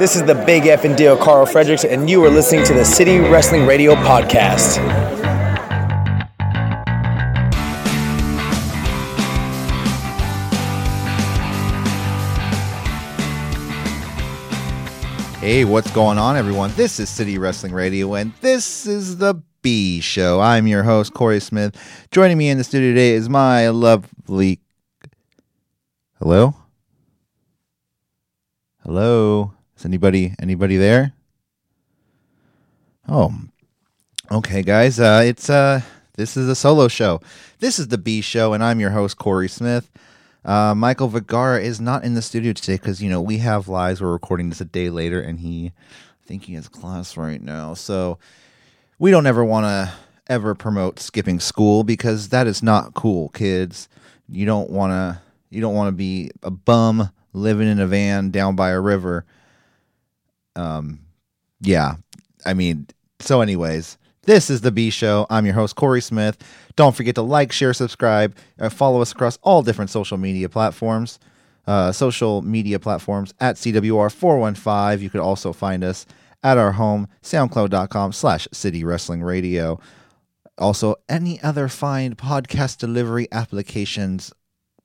This is the Big F and Deal, Carl Fredericks, and you are listening to the City Wrestling Radio Podcast. Hey, what's going on, everyone? This is City Wrestling Radio, and this is the B Show. I'm your host, Corey Smith. Joining me in the studio today is my lovely. Hello? Hello? Is anybody anybody there? Oh, okay, guys. Uh, it's uh, this is a solo show. This is the B Show, and I'm your host, Corey Smith. Uh, Michael Vergara is not in the studio today because you know we have lives. We're recording this a day later, and he, I think he has class right now. So we don't ever want to ever promote skipping school because that is not cool, kids. You don't want to. You don't want to be a bum living in a van down by a river. Um, yeah. I mean, so anyways, this is the B Show. I'm your host, Corey Smith. Don't forget to like, share, subscribe, uh, follow us across all different social media platforms. Uh, social media platforms at CWR415. You could also find us at our home, soundcloud.com slash city wrestling radio. Also, any other fine podcast delivery applications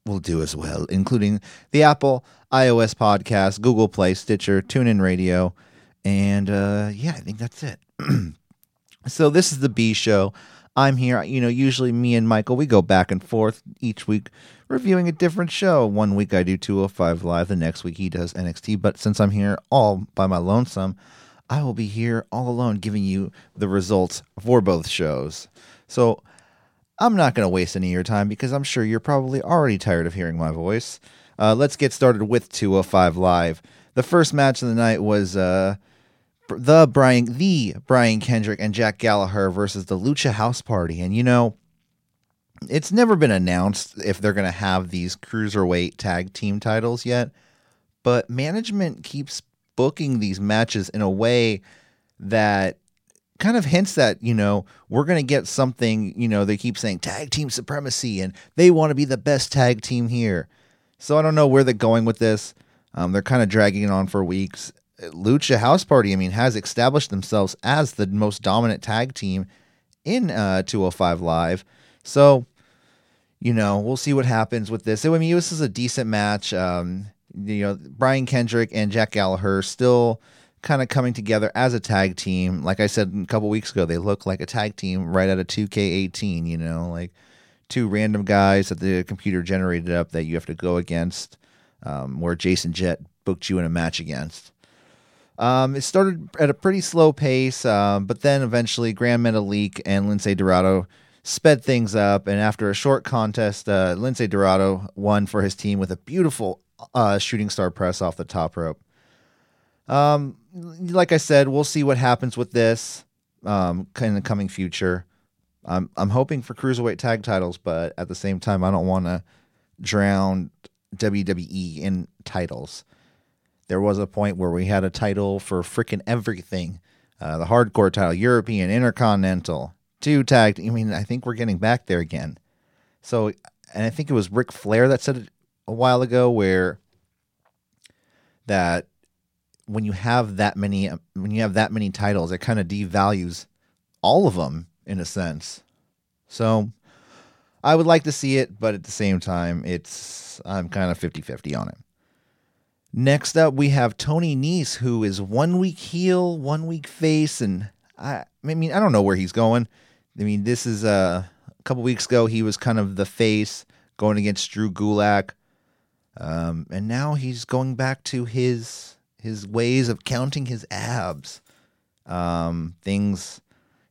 will do as well, including the Apple iOS podcast, Google Play, Stitcher, TuneIn Radio, and uh, yeah, I think that's it. so this is the B show. I'm here. You know, usually me and Michael we go back and forth each week reviewing a different show. One week I do 205 live, the next week he does NXT. But since I'm here all by my lonesome, I will be here all alone giving you the results for both shows. So I'm not going to waste any of your time because I'm sure you're probably already tired of hearing my voice. Uh, let's get started with 205 Live. The first match of the night was uh, the Brian, the Brian Kendrick and Jack Gallagher versus the Lucha House Party. And you know, it's never been announced if they're going to have these cruiserweight tag team titles yet, but management keeps booking these matches in a way that kind of hints that you know we're going to get something you know they keep saying tag team supremacy and they want to be the best tag team here. So i don't know where they're going with this. Um, they're kind of dragging it on for weeks. Lucha house party i mean has established themselves as the most dominant tag team in uh, 205 live. So you know we'll see what happens with this. I mean this is a decent match. Um, you know brian kendrick and jack gallagher still kind of coming together as a tag team. Like I said a couple weeks ago, they look like a tag team right out of 2K18, you know, like two random guys that the computer generated up that you have to go against, um, where Jason Jett booked you in a match against. Um, it started at a pretty slow pace, um, but then eventually Grand Metalik and Lince Dorado sped things up. And after a short contest, uh, Lince Dorado won for his team with a beautiful uh, shooting star press off the top rope. Um, like I said, we'll see what happens with this um, in the coming future. I'm I'm hoping for cruiserweight tag titles, but at the same time, I don't want to drown WWE in titles. There was a point where we had a title for freaking everything. Uh, the hardcore title, European, Intercontinental, two tag. I mean, I think we're getting back there again. So, and I think it was Ric Flair that said it a while ago, where that when you have that many when you have that many titles, it kind of devalues all of them in a sense. So I would like to see it, but at the same time, it's I'm kind of 50-50 on it. Next up, we have Tony Nese, who is one week heel, one week face, and I, I mean, I don't know where he's going. I mean, this is uh, a couple weeks ago he was kind of the face going against Drew Gulak, um, and now he's going back to his his ways of counting his abs, um, things,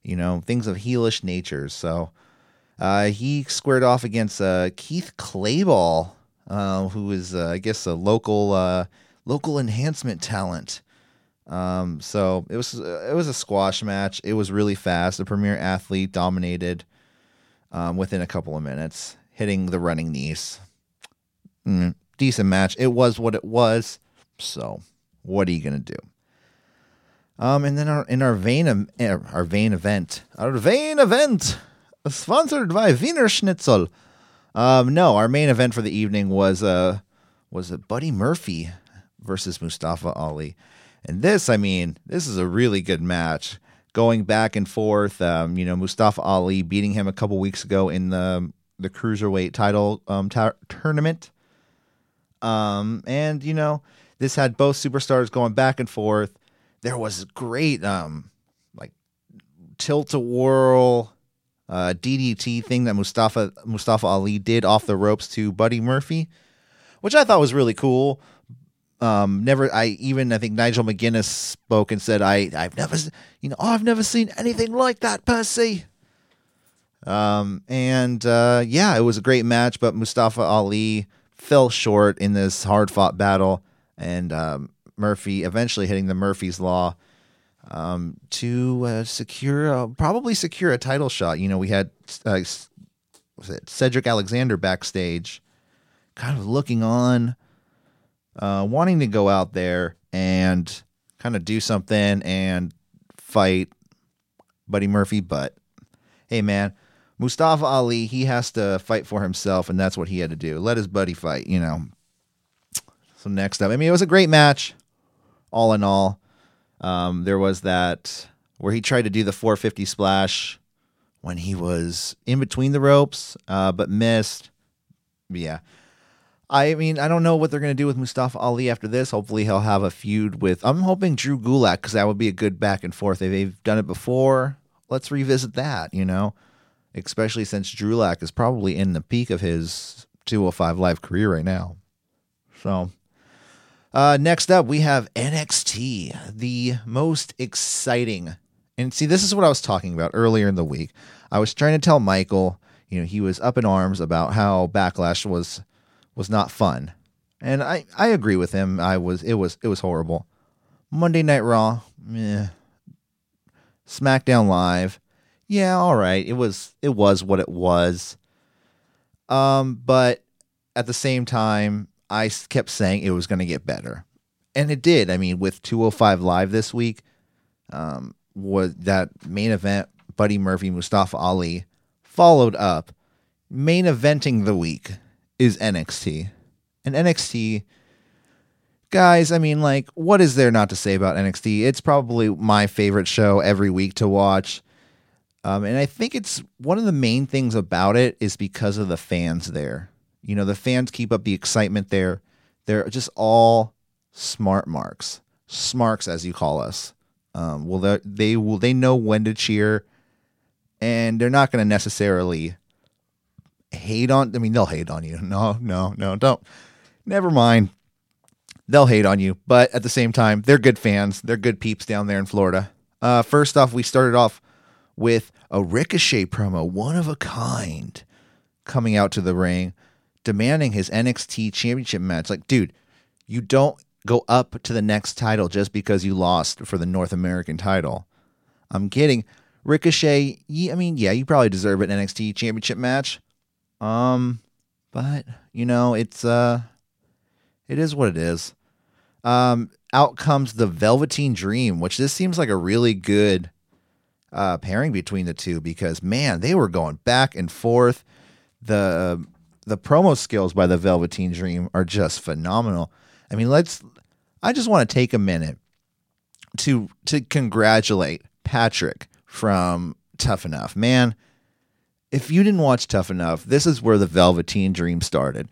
you know, things of heelish nature. So uh, he squared off against uh, Keith Clayball, uh, who is, uh, I guess, a local uh, local enhancement talent. Um, so it was it was a squash match. It was really fast. The premier athlete dominated um, within a couple of minutes, hitting the running knees. Mm, decent match. It was what it was. So what are you gonna do? Um, and then our, in our vein eh, our vein event, our vein event, sponsored by Wiener Schnitzel. Um, no, our main event for the evening was uh was Buddy Murphy versus Mustafa Ali, And this, I mean, this is a really good match. Going back and forth, um, you know, Mustafa Ali beating him a couple weeks ago in the the cruiserweight title um, tournament. Um, and you know, this had both superstars going back and forth. There was great um, like tilt a whirl uh, DDT thing that Mustafa Mustafa Ali did off the ropes to Buddy Murphy, which I thought was really cool. Um, never, I even I think Nigel McGuinness spoke and said, "I I've never, you know, I've never seen anything like that, Percy." Um, and uh, yeah, it was a great match, but Mustafa Ali fell short in this hard fought battle, and um, Murphy eventually hitting the Murphy's Law um, to uh, secure, a, probably secure a title shot. You know, we had uh, was it Cedric Alexander backstage, kind of looking on uh, wanting to go out there and kind of do something and fight Buddy Murphy, but hey, man, Mustafa Ali, he has to fight for himself, and that's what he had to do. Let his buddy fight, you know. So next up, I mean, it was a great match, all in all. Um, there was that where he tried to do the 450 splash when he was in between the ropes, uh, but missed. Yeah, I mean, I don't know what they're going to do with Mustafa Ali after this. Hopefully, he'll have a feud with. I'm hoping Drew Gulak because that would be a good back and forth. They've done it before. Let's revisit that. You know, especially since Drew Gulak is probably in the peak of his 205 live career right now. So, uh, next up we have NXT, the most exciting. And see, this is what I was talking about earlier in the week. I was trying to tell Michael, you know, he was up in arms about how Backlash was was not fun. And I, I agree with him. I was it was it was horrible. Monday Night Raw. SmackDown Live, yeah, all right. It was it was what it was. Um, but at the same time, I kept saying it was going to get better, and it did. I mean, with 205 Live this week, um, was that main event? Buddy Murphy, Mustafa Ali, followed up main eventing the week is NXT. And NXT, guys, I mean, like, what is there not to say about NXT? It's probably my favorite show every week to watch. Um, and I think it's one of the main things about it is because of the fans there. You know, the fans keep up the excitement there. They're just all smart marks, smarks as you call us. Um, well, they will they know when to cheer, and they're not going to necessarily hate on. I mean, they'll hate on you. No, no, no, don't. Never mind. They'll hate on you, but at the same time, they're good fans. They're good peeps down there in Florida. Uh, first off, we started off with a Ricochet promo, one of a kind, coming out to the ring, demanding his NXT championship match. Like, dude, you don't go up to the next title just because you lost for the North American title. I'm kidding. Ricochet, I mean, yeah, you probably deserve an NXT championship match, um, but you know, it's uh, it is what it is. Um, out comes the Velveteen Dream, which this seems like a really good uh, pairing between the two because man, they were going back and forth. The the promo skills by the Velveteen Dream are just phenomenal. I mean, let's. I just want to take a minute to to congratulate Patrick from Tough Enough. Man, if you didn't watch Tough Enough, this is where the Velveteen Dream started.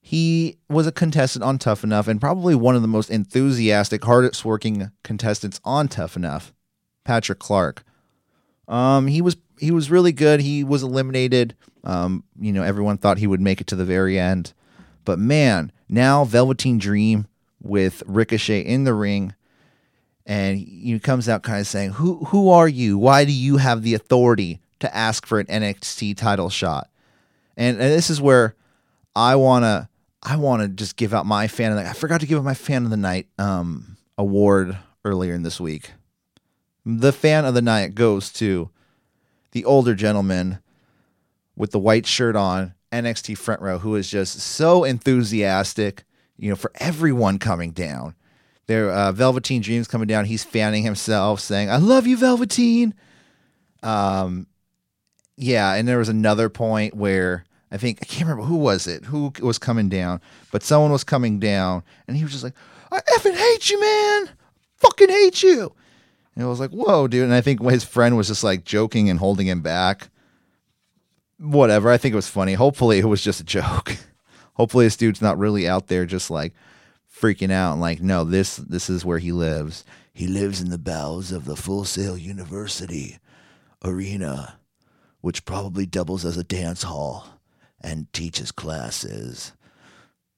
He was a contestant on Tough Enough and probably one of the most enthusiastic, hardest working contestants on Tough Enough, Patrick Clark. Um, he was he was really good. He was eliminated. Um, you know, everyone thought he would make it to the very end. But man, now Velveteen Dream with Ricochet in the ring, and he comes out kind of saying, "Who who are you? Why do you have the authority to ask for an NXT title shot. And, and this is where I want to I want to just give out my fan of the I forgot to give out my fan of the night um, award earlier in this week. The fan of the night goes to the older gentleman with the white shirt on, NXT front row, who is just so enthusiastic, you know, for everyone coming down. There, uh, Velveteen Dreams coming down. He's fanning himself, saying, "I love you, Velveteen." Um, yeah, and there was another point where I think I can't remember who was it, who was coming down, but someone was coming down, and he was just like, "I effing hate you, man! fucking hate you. And was like, whoa, dude. And I think his friend was just like joking and holding him back. Whatever. I think it was funny. Hopefully it was just a joke. Hopefully this dude's not really out there just like freaking out and like, no, this this is where he lives. He lives in the bowels of the Full Sail University arena, which probably doubles as a dance hall and teaches classes.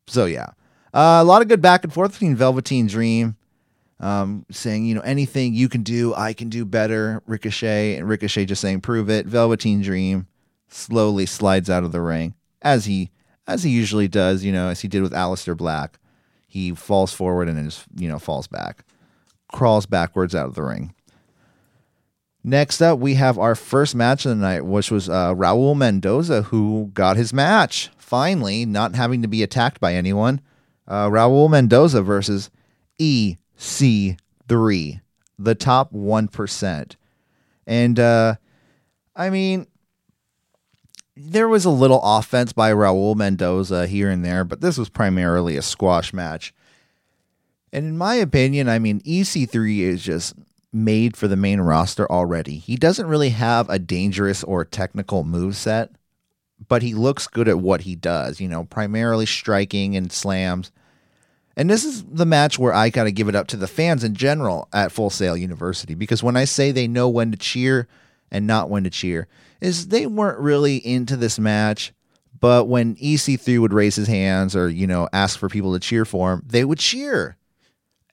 So yeah, uh, a lot of good back and forth between Velveteen Dream, um, saying you know anything you can do, I can do better. Ricochet and Ricochet just saying prove it. Velveteen Dream slowly slides out of the ring as he as he usually does, you know, as he did with Aleister Black. He falls forward and then just you know falls back, crawls backwards out of the ring. Next up, we have our first match of the night, which was uh, Raul Mendoza, who got his match finally, not having to be attacked by anyone. Uh, Raul Mendoza versus EC3, the top 1%. And, uh, I mean, there was a little offense by Raul Mendoza here and there, but this was primarily a squash match. And in my opinion, I mean, EC3 is just made for the main roster already. He doesn't really have a dangerous or technical move set, but he looks good at what he does, you know, primarily striking and slams. And this is the match where I got to give it up to the fans in general at Full Sail University because when I say they know when to cheer and not when to cheer, is they weren't really into this match, but when EC3 would raise his hands or, you know, ask for people to cheer for him, they would cheer.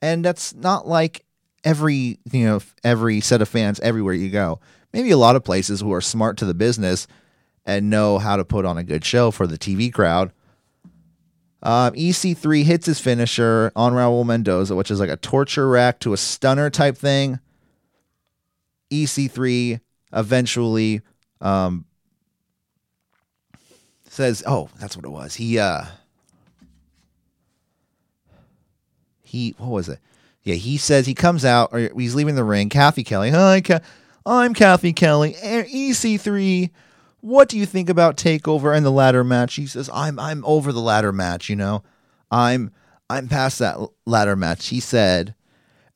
And that's not like every you know every set of fans everywhere you go. Maybe a lot of places who are smart to the business and know how to put on a good show for the TV crowd. Um, EC3 hits his finisher on Raul Mendoza, which is like a torture rack to a stunner type thing. EC3 eventually um, says, "Oh, that's what it was." He uh, he what was it? Yeah, he says he comes out or he's leaving the ring. Cathy Kelly, hi, Ka- I'm Cathy Kelly, EC3. What do you think about Takeover and the ladder match? He says, I'm I'm over the ladder match. You know, I'm I'm past that ladder match. He said,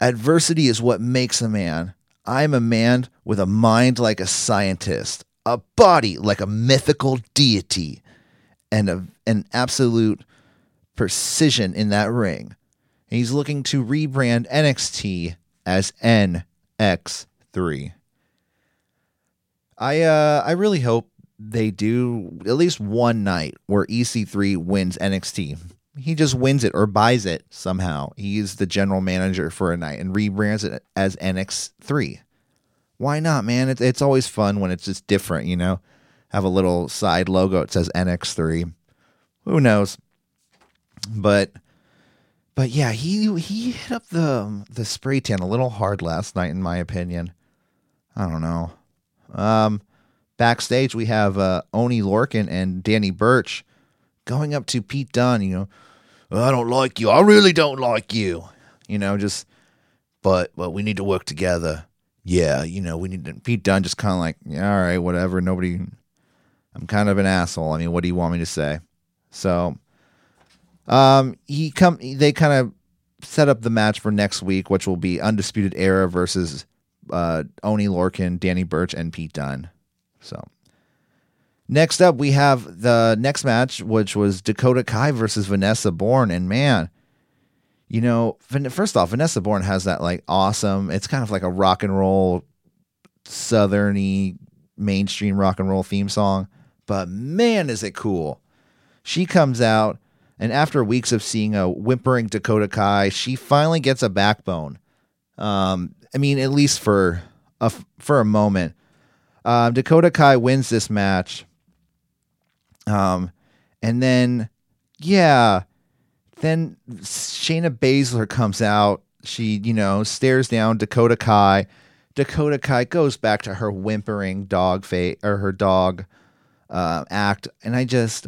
adversity is what makes a man. I'm a man with a mind like a scientist, a body like a mythical deity, and a, an absolute precision in that ring And he's looking to rebrand NXT as NX3. I uh I really hope they do at least one night where EC3 wins NXT. He just wins it or buys it somehow. He's the general manager for a night and rebrands it as NX3. Why not, man? It's it's always fun when it's just different, you know. Have a little side logo. It says NX3. Who knows? But but yeah, he he hit up the the spray tan a little hard last night, in my opinion. I don't know. Um, backstage we have uh, Oney Lorcan and Danny Burch going up to Pete Dunne. You know, I don't like you. I really don't like you. You know, just but but we need to work together. Yeah, you know, we need to. Pete Dunne just kind of like, yeah, all right, whatever. Nobody. I'm kind of an asshole. I mean, what do you want me to say? So um, he come. They kind of set up the match for next week, which will be Undisputed Era versus uh, Oney Lorcan, Danny Burch, and Pete Dunne. So next up, we have the next match, which was Dakota Kai versus Vanessa Borne, and man. You know, first off, Vanessa Borne has that like awesome. It's kind of like a rock and roll, southerny, mainstream rock and roll theme song. But man, is it cool! She comes out and after weeks of seeing a whimpering Dakota Kai, she finally gets a backbone. Um, I mean, at least for a for a moment. Um, Dakota Kai wins this match. Um, and then, yeah, then Shayna Baszler comes out. She, you know, stares down Dakota Kai. Dakota Kai goes back to her whimpering dog face or her dog uh, act, and I just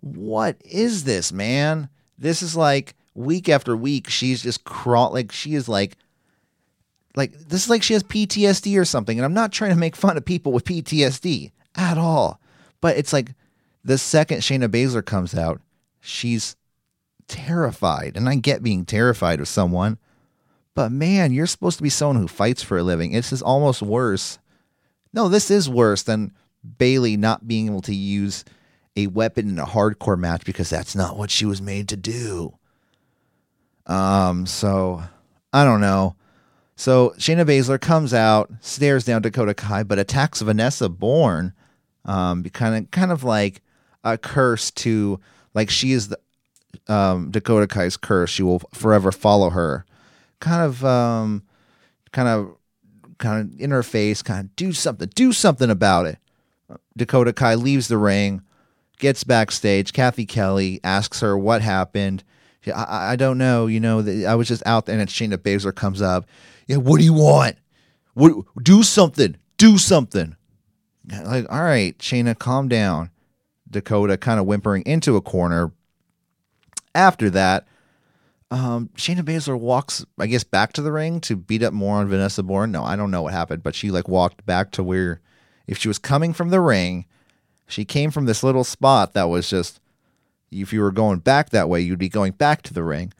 what is this, man? This is like week after week, she's just crawl like she is like like this is like she has PTSD or something. And I'm not trying to make fun of people with PTSD at all. But it's like the second Shayna Baszler comes out, she's terrified. And I get being terrified of someone, But man, you're supposed to be someone who fights for a living. This is almost worse. No, this is worse than Bayley not being able to use a weapon in a hardcore match because that's not what she was made to do. Um, so I don't know. So Shayna Baszler comes out, stares down Dakota Kai, but attacks Vanessa Borne. Um, kind of, kind of like a curse to, like she is the um, Dakota Kai's curse. She will forever follow her. Kind of, um, kind of, kind of in her face. Kind of do something. Do something about it. Dakota Kai leaves the ring, gets backstage. Cathy Kelly asks her what happened. I, I don't know. You know, I was just out there, and Shayna Baszler comes up. Yeah, what do you want? What? Do something. Do something. Like, all right, Shayna, calm down. Dakota kind of whimpering into a corner. After that, um, Shayna Baszler walks, I guess, back to the ring to beat up more on Vanessa Borne. No, I don't know what happened, but she like walked back to where, if she was coming from the ring, she came from this little spot that was just, if you were going back that way, you'd be going back to the ring.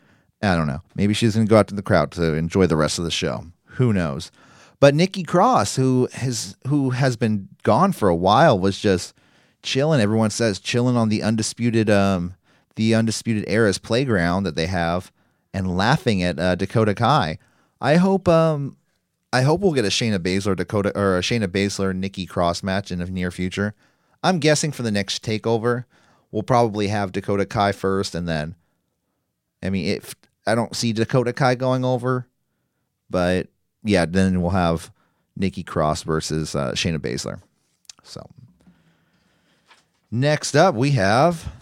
I don't know. Maybe she's going to go out to the crowd to enjoy the rest of the show. Who knows? But Nikki Cross, who has who has been gone for a while, was just chilling. Everyone says chilling on the undisputed um the undisputed era's playground that they have, and laughing at uh, Dakota Kai. I hope um I hope we'll get a Shayna Baszler Dakota or a Shayna Baszler Nikki Cross match in the near future. I'm guessing for the next takeover, we'll probably have Dakota Kai first, and then I mean, if I don't see Dakota Kai going over, but yeah, then we'll have Nikki Cross versus uh, Shayna Baszler. So next up, we have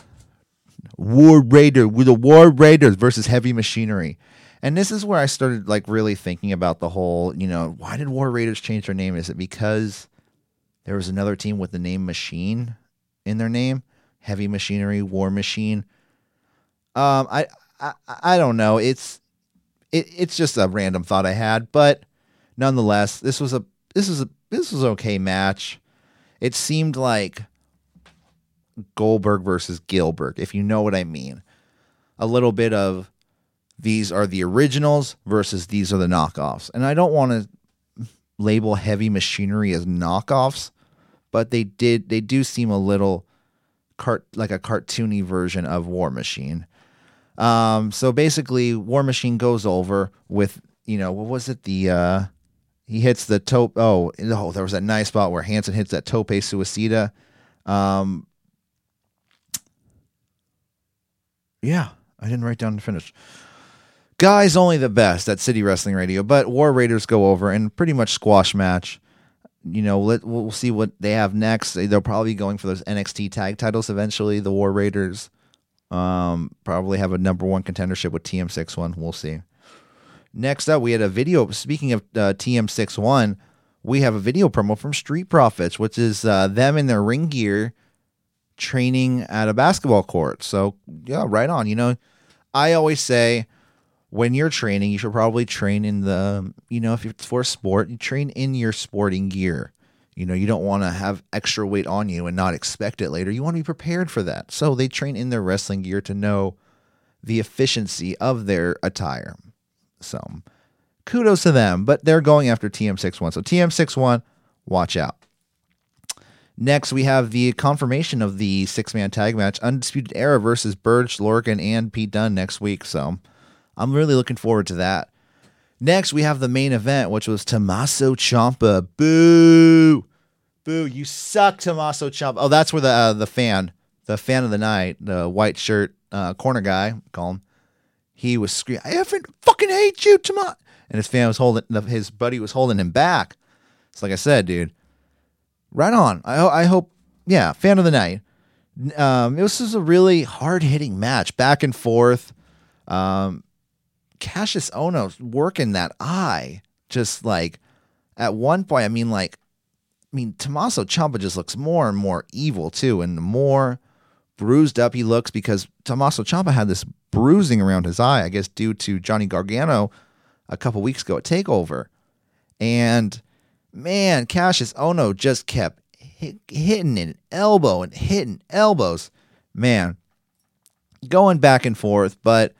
War Raider with the War Raiders versus Heavy Machinery. And this is where I started like really thinking about the whole, you know, why did War Raiders change their name? Is it because there was another team with the name Machine in their name? Heavy Machinery, War Machine. Um, I, I I don't know. It's it, it's just a random thought I had, but nonetheless, this was a this was a this was okay match. It seemed like Goldberg versus Gillberg, if you know what I mean. A little bit of these are the originals versus these are the knockoffs. And I don't want to label heavy machinery as knockoffs, but they did they do seem a little cart like a cartoony version of War Machine. Um, so basically War Machine goes over with, you know, what was it? The uh he hits the tope. Oh, oh, there was that nice spot where Hanson hits that tope suicida. Um, yeah, I didn't write down the finish. Guys, only the best at City Wrestling Radio, but War Raiders go over and pretty much squash match. You know, let we'll see what they have next. They'll probably be going for those NXT tag titles eventually. The War Raiders um, probably have a number one contendership with TM61. We'll see. Next up, we had a video. Speaking of uh, TM61, we have a video promo from Street Profits, which is uh, them in their ring gear training at a basketball court. So, yeah, right on. You know, I always say when you're training, you should probably train in the, you know, if it's for sport, you train in your sporting gear. You know, you don't want to have extra weight on you and not expect it later. You want to be prepared for that. So they train in their wrestling gear to know the efficiency of their attire. So kudos to them, but they're going after TM61. So TM61, watch out. Next, we have the confirmation of the six man tag match Undisputed Era versus Burch, Lorcan, and Pete Dunne next week. So I'm really looking forward to that. Next, we have the main event, which was Tommaso Ciampa. Boo! Boo! You suck, Tommaso Ciampa. Oh, that's where the uh, the fan, the fan of the night, the white shirt uh, corner guy, call him he was screaming, I effing fucking hate you, Tomas. And his fan was holding, his buddy was holding him back. It's like I said, dude, right on. I, I hope, yeah, fan of the night. Um, this was a really hard hitting match, back and forth. Um, Kassius Ohno working that eye, just like at one point. I mean, like, I mean, Tommaso Ciampa just looks more and more evil too, and the more bruised up he looks because Tommaso Ciampa had this bruising around his eye, I guess due to Johnny Gargano a couple weeks ago at Takeover. And man, Kassius Ohno just kept hit, hitting an elbow and hitting elbows. Man, going back and forth, but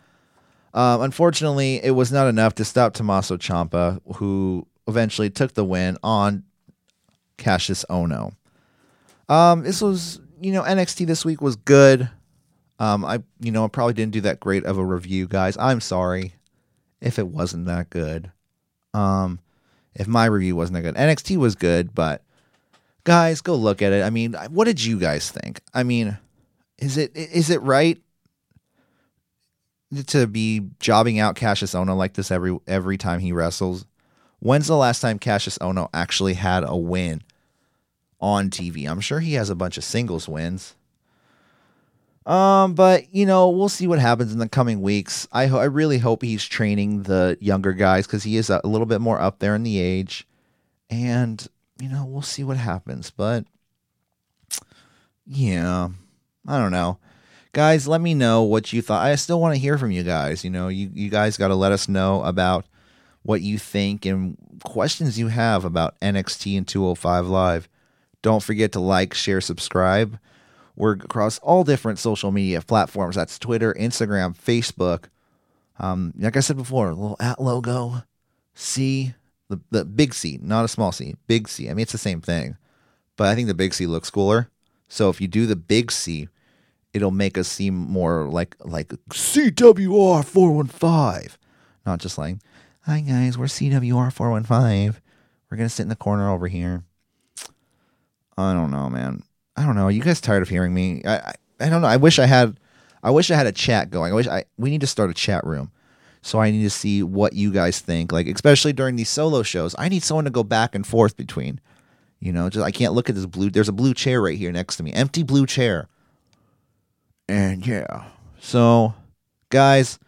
Um, unfortunately, it was not enough to stop Tommaso Ciampa, who eventually took the win on Kassius Ohno. Um, this was, you know, NXT this week was good. Um, I, you know, I probably didn't do that great of a review, guys. I'm sorry if it wasn't that good. Um, if my review wasn't that good, NXT was good, but guys, go look at it. I mean, what did you guys think? I mean, is it is it right to be jobbing out Kassius Ohno like this every every time he wrestles? When's the last time Kassius Ohno actually had a win on TV? I'm sure he has a bunch of singles wins. Um, but you know, we'll see what happens in the coming weeks. I ho- I really hope he's training the younger guys because he is a little bit more up there in the age, and you know, we'll see what happens. But yeah, I don't know. Guys, let me know what you thought. I still want to hear from you guys. You know, you, you guys got to let us know about what you think and questions you have about NXT and 205 Live. Don't forget to like, share, subscribe. We're across all different social media platforms. That's Twitter, Instagram, Facebook. Um, like I said before, a little at logo, C, the, the big C, not a small C, big C. I mean, it's the same thing, but I think the big C looks cooler. So if you do the big C, it'll make us seem more like like CWR four one five, not just like, hi guys, we're CWR four one five. We're gonna sit in the corner over here. I don't know, man. I don't know. Are you guys tired of hearing me? I, I I don't know. I wish I had I wish I had a chat going. I wish I we need to start a chat room. So I need to see what you guys think. Like especially during these solo shows. I need someone to go back and forth between. You know, just I can't look at this blue there's a blue chair right here next to me. Empty blue chair. And yeah. So guys,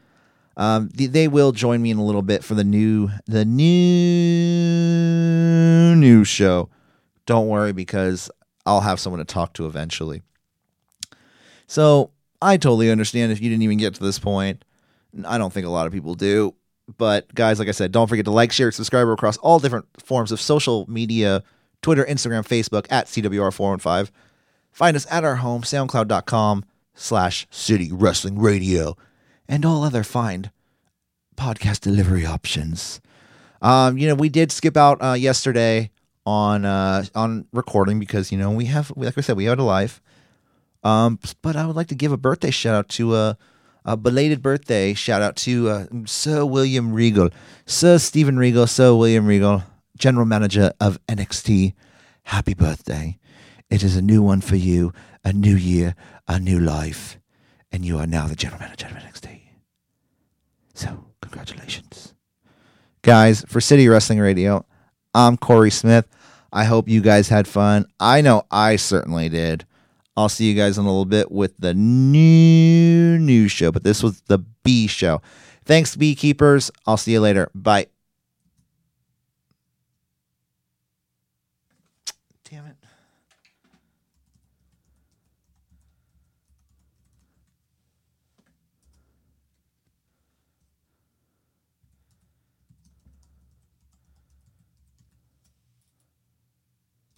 um, they will join me in a little bit for the new the new news show. Don't worry because I'll have someone to talk to eventually. So I totally understand if you didn't even get to this point. I don't think a lot of people do. But guys, like I said, don't forget to like, share, subscribe across all different forms of social media Twitter, Instagram, Facebook at CWR415. Find us at our home, soundcloud.com slash city wrestling radio, and all other fine podcast delivery options. Um, you know, we did skip out uh, yesterday on uh, on recording because you know we have, like I said, we had a life. Um, but I would like to give a birthday shout out to a, a belated birthday shout out to uh, Sir William Regal, Sir Stephen Regal, Sir William Regal, General Manager of NXT. Happy birthday! It is a new one for you, a new year, a new life, and you are now the General Manager of NXT. So, congratulations, guys! For City Wrestling Radio, I'm Corey Smith. I hope you guys had fun. I know I certainly did. I'll see you guys in a little bit with the new news show, but this was the B show. Thanks, beekeepers. I'll see you later. Bye.